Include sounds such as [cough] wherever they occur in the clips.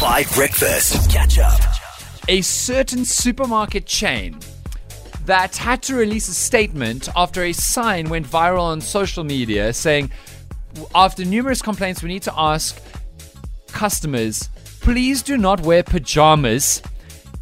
Five Breakfast. Catch up. a certain supermarket chain that had to release a statement after a sign went viral on social media saying, after numerous complaints, we need to ask customers, please do not wear pajamas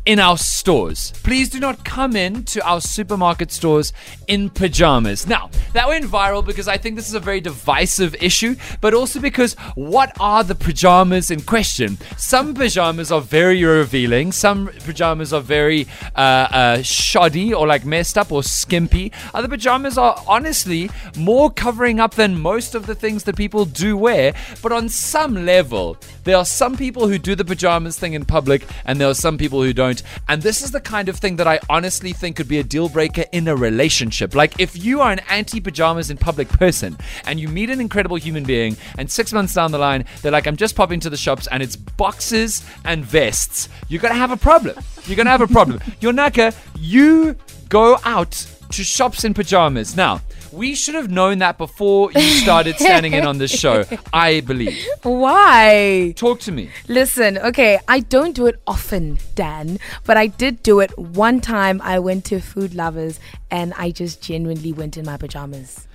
in our stores. Please do not come in to our supermarket stores in pajamas. Now, that went viral because I think this is a very divisive issue, but also because what are the pajamas in question? Some pajamas are very revealing, some pajamas are very uh, uh, shoddy or like messed up or skimpy. Other pajamas are honestly more covering up than most of the things that people do wear, but on some level, there are some people who do the pajamas thing in public and there are some people who don't. And this is the kind of thing that I honestly think could be a deal breaker in a relationship. Like if you are an anti pajamas in public person and you meet an incredible human being and six months down the line, they're like, I'm just popping to the shops and it's boxes and vests, you're going to have a problem. You're going to have a problem. Your Naka, you go out to shops in pajamas. Now, we should have known that before you started [laughs] standing in on this show, I believe. Why? Talk to me. Listen, okay, I don't do it often, Dan, but I did do it one time. I went to Food Lovers and I just genuinely went in my pajamas.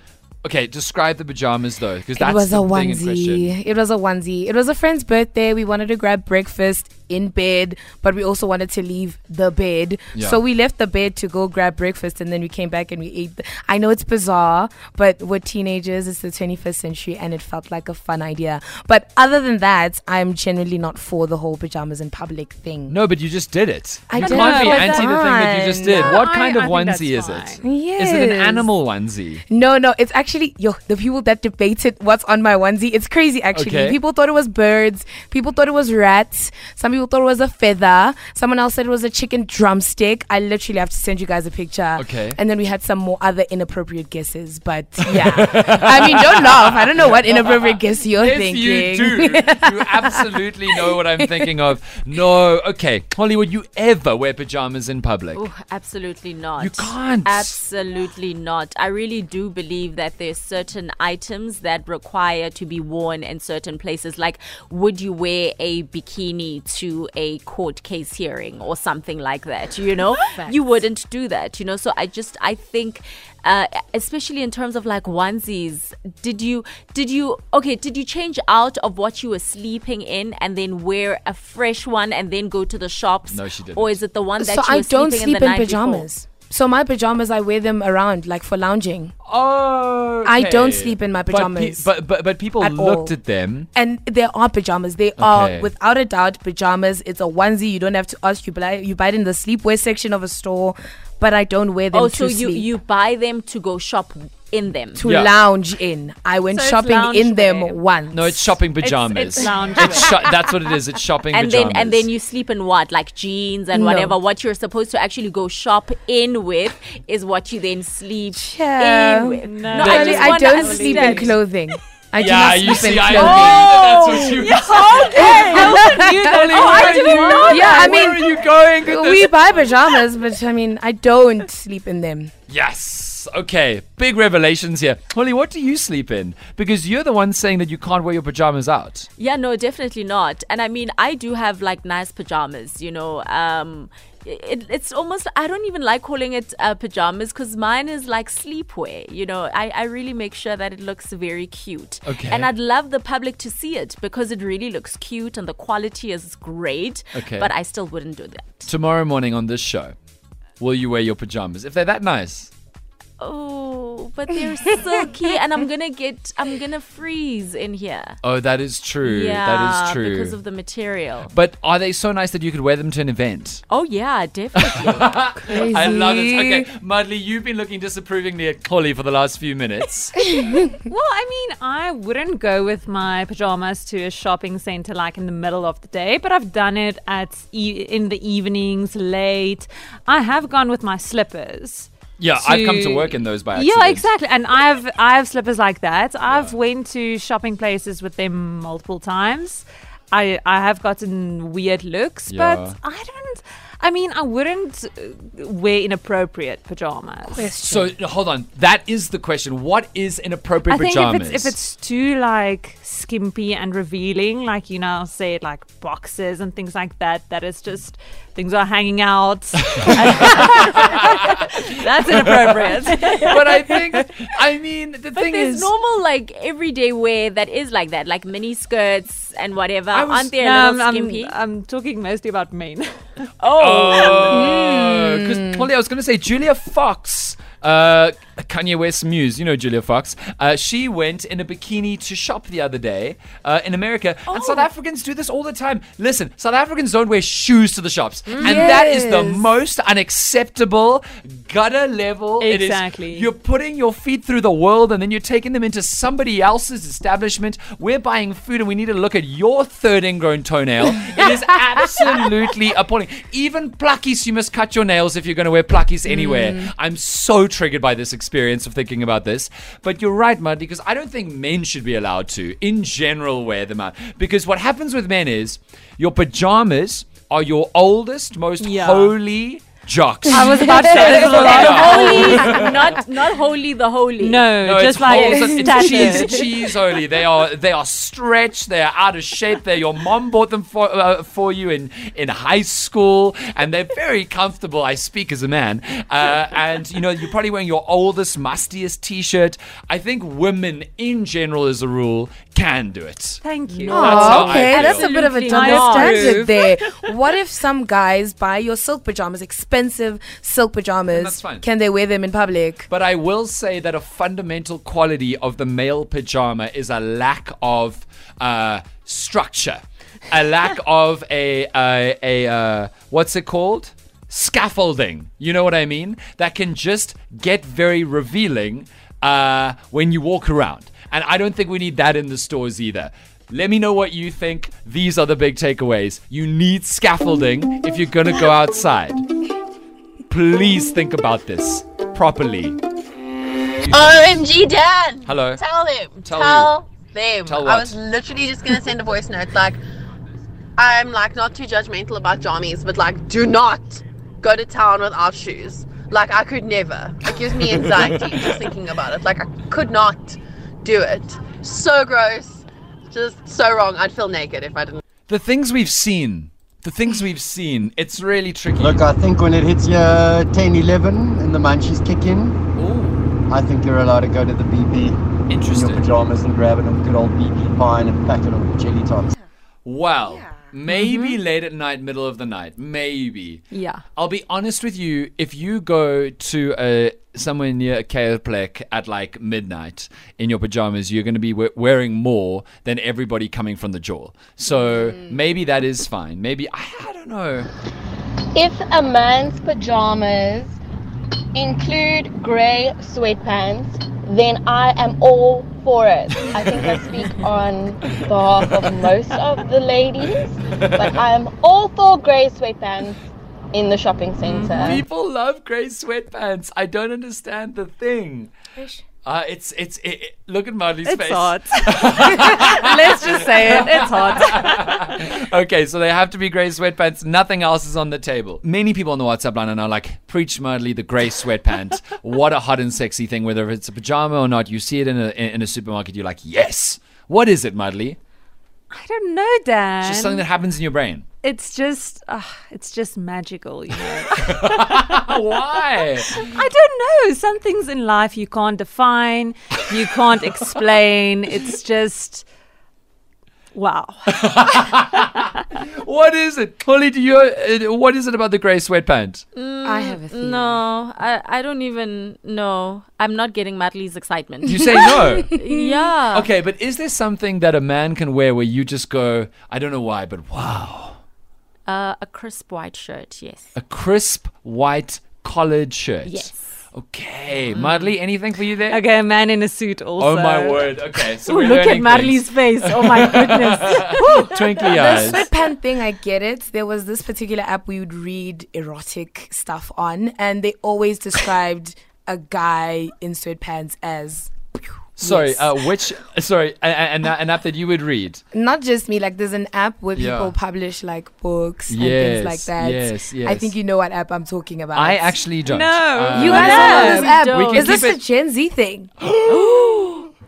Okay, describe the pajamas though, because that's it was a thing in onesie. It was a onesie. It was a friend's birthday. We wanted to grab breakfast in bed, but we also wanted to leave the bed. Yeah. So we left the bed to go grab breakfast, and then we came back and we ate. The- I know it's bizarre, but we're teenagers. It's the 21st century, and it felt like a fun idea. But other than that, I'm generally not for the whole pajamas in public thing. No, but you just did it. I you did can't be it. anti the thing that you just did. No, what I- kind of I onesie is that's it? fine. Yes. Is it an animal onesie? No, no, it's actually yo the people that debated what's on my onesie. It's crazy actually. Okay. People thought it was birds. People thought it was rats. Some people thought it was a feather. Someone else said it was a chicken drumstick. I literally have to send you guys a picture. Okay. And then we had some more other inappropriate guesses. But yeah, I mean, don't [laughs] laugh. I don't know what inappropriate guess you're Yes, thinking. you do. you [laughs] absolutely know what I'm thinking of. No, okay. Holly, would you ever wear pajamas in public? Oh, absolutely not. You can't. Absolutely not. I really do believe that there's certain items that require to be worn in certain places. Like, would you wear a bikini to a court case hearing or something like that? You know, you wouldn't do that. You know, so I just I think. Uh, especially in terms of like onesies, did you did you okay? Did you change out of what you were sleeping in and then wear a fresh one and then go to the shops? No, she didn't. Or is it the one that So you I don't sleeping sleep in, the in night before? Pajamas. So my pajamas, I wear them around like for lounging. Oh, I don't sleep in my But pe- pajamas. But but, but, people At looked all. at them. And there are pajamas. They Okay. are without a doubt pajamas. It's a onesie. You don't have to ask. You buy you buy it in the sleepwear section of a store, but I don't wear them Oh, to so you sleep. you buy them to go shop in them. to Yeah. lounge in. I went So it's shopping in them loungewear. once. No, it's shopping pajamas. it's lounge It's sho- that's what it is. It's shopping and pajamas. then and then you sleep in what like jeans and No. whatever what you're supposed to actually go shop in with is what you then sleep Yeah. in with No. no, I, I just I wanna don't sleep in understand. clothing. I do yeah, not you sleep see, in I knew clothing. that that's what you. Holly, Oh, [laughs] where [laughs] I are didn't you- know. Yeah, I where mean, are you going? with we this? buy pajamas, but I mean, I don't sleep in them. Yes. Okay. Big revelations here. Holly, what do you sleep in? Because you're the one saying that you can't wear your pajamas out. yeah no definitely not and i mean i do have like nice pajamas you know um it, it's almost i don't even like calling it uh, pajamas because mine is like sleepwear you know I, I really make sure that it looks very cute Okay. and i'd love the public to see it because it really looks cute and the quality is great Okay. but i still wouldn't do that Tomorrow morning on this show, will you wear your pajamas? If they're that nice. Oh, but they're silky, [laughs] and I'm gonna get, I'm gonna freeze in here. Oh, that is true. Yeah, that is true. because of the material. but are they so nice that you could wear them to an event? Oh yeah, definitely. Crazy. [laughs] I love it. Okay, Mudley, you've been looking disapprovingly at Holly for the last few minutes. [laughs] Well, I mean, I wouldn't go with my pajamas to a shopping center like in the middle of the day, but I've done it at e- in the evenings, late. I have gone with my slippers. Yeah, I've come to To- work in those by accident. Yeah, exactly. And I have I have slippers like that. I've went to shopping places with them multiple times. I I have gotten weird looks, Yeah. but I don't I mean, I wouldn't uh, wear inappropriate pajamas. So hold on. That is the question. What is inappropriate I think pajamas? if it's if it's too like skimpy and revealing, like you now say like boxes and things like that, that is just things are hanging out. [laughs] [laughs] That's inappropriate. but I think I mean the But thing there's is normal like everyday wear that is like that, like mini skirts and whatever. Was- Aren't they a little I'm, skimpy? I'm, I'm talking mostly about men. [laughs] Oh, because Polly, I was going to say Julia Fox, uh, Kanye West's muse. You know Julia Fox. Uh, she went in a bikini to shop the other day uh, in America, and South Africans do this all the time. Listen, South Africans don't wear shoes to the shops, and that is the most unacceptable gutter level. It is- Exactly. you're putting your feet through the world, and then you're taking them into somebody else's establishment. We're buying food, and we need to look at your third ingrown toenail. it is [laughs] absolutely appalling. Even plakkies, you must cut your nails if you're going to wear plakkies anywhere. I'm so triggered by this experience of thinking about this. But you're right, Muddy, because I don't think men should be allowed to, in general, wear them out. Because what happens with men is your pajamas are your oldest, most Yeah. holy jocks. I was about to say [laughs] this a lot of holy, [laughs] not not holy the holy. No, No, just it's like holes and- [laughs] it's cheese, cheese only. They are they are stretched. They are out of shape. They your mom bought them for uh, for you in in high school, and they're very comfortable. I speak as a man, uh, and you know you're probably wearing your oldest, mustiest T-shirt. I think women in general, as a rule, can do it. Thank you. That's how Oh, I okay, feel. that's a bit of a double standard there. What if some guys buy your silk pajamas, expensive silk pajamas? that's fine. Can they wear them in public? But I will say that a fundamental quality of the male pajama is a lack of uh, structure, a lack [laughs] of a a, a uh, what's it called? Scaffolding. You know what I mean? That can just get very revealing uh, when you walk around. And I don't think we need that in the stores either. Let me know what you think. These are the big takeaways. You need scaffolding if you're going to go outside. Please think about this properly. OMG, Dan! Hello. Tell them. Tell Tell, them. Tell I was literally just gonna send a voice note. Like, I'm like not too judgmental about jammies, but like, do not go to town without shoes. Like, I could never. It gives me anxiety [laughs] just thinking about it. Like, I could not do it. So gross. Just so wrong. I'd feel naked if I didn't. The things we've seen, the things we've seen, it's really tricky. Look, I think when it hits your 10, 11 and the munchies kick in, Ooh, I think you're allowed to go to the BP in your pajamas and grab a good old BP pie and a packet of jelly tots. Well, maybe mm-hmm. late at night, middle of the night, maybe. Yeah. I'll be honest with you. If you go to a somewhere near a Chaoplek at like midnight in your pajamas, you're going to be we- wearing more than everybody coming from the jaw. So mm. maybe that is fine. Maybe I, I don't know. If a man's pajamas include grey sweatpants, then I am all for it. I think I speak on behalf of most of the ladies, but I am all for grey sweatpants in the shopping centre. People love grey sweatpants. I don't understand the thing. Uh, it's it's it, it- look at Marley's It's face. It's hot. [laughs] Let's just say it. It's hot. [laughs] okay, so they have to be grey sweatpants. Nothing else is on the table. Many people on the WhatsApp line are now like, preach Mudley, the grey sweatpants. what a hot and sexy thing, whether it's a pajama or not. You see it in a in a supermarket, you're like, yes. What is it, Mudley? I don't know, Dan. It's just something that happens in your brain. It's just, uh, it's just magical, you know. [laughs] Why? I don't know. Some things in life you can't define, you can't explain. It's just, wow. [laughs] what is it? Holly, do you? Uh, what is it about the grey sweatpant? I have a theory. No, I, I don't even know. I'm not getting Madley's excitement. You say no. [laughs] yeah. Okay, but is there something that a man can wear where you just go, I don't know why, but wow, Uh, a crisp white shirt, yes. a crisp white collared shirt? Yes. Okay, Marley, anything for you there? Okay, a man in a suit also. Oh my word. Okay, so Ooh, we're look at Marley's face. Oh my [laughs] goodness. things. twinkly The eyes. sweatpant thing, I get it. There was this particular app we would read erotic stuff on, and they always described a guy in sweatpants as Sorry, Yes. uh, which sorry, a- a- an, an app that you would read? Not just me. Like there's an app where Yeah. people publish like books and Yes, things like that. yes, yes. I think you know what app I'm talking about. I actually don't. No. Uh, You guys don't know this app. Is this can a Gen Z thing? [gasps] [gasps] [gasps]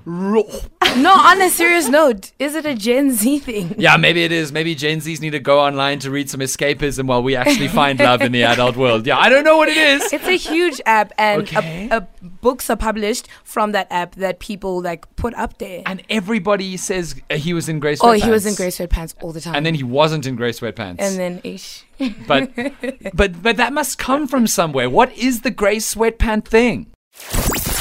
no, on a serious note, is it a Gen Z thing? Yeah, maybe it is. Maybe Gen Zs need to go online to read some escapism while we actually find love in the [laughs] adult world. Yeah, I don't know what it is. It's a huge app, and Okay. a, a, books are published from that app that people like put up there. And everybody says uh, he was in grey sweatpants. oh, he was in grey sweatpants all the time. And then he wasn't in grey sweatpants. and then ish. but [laughs] but but that must come from somewhere. What is the grey sweatpant thing?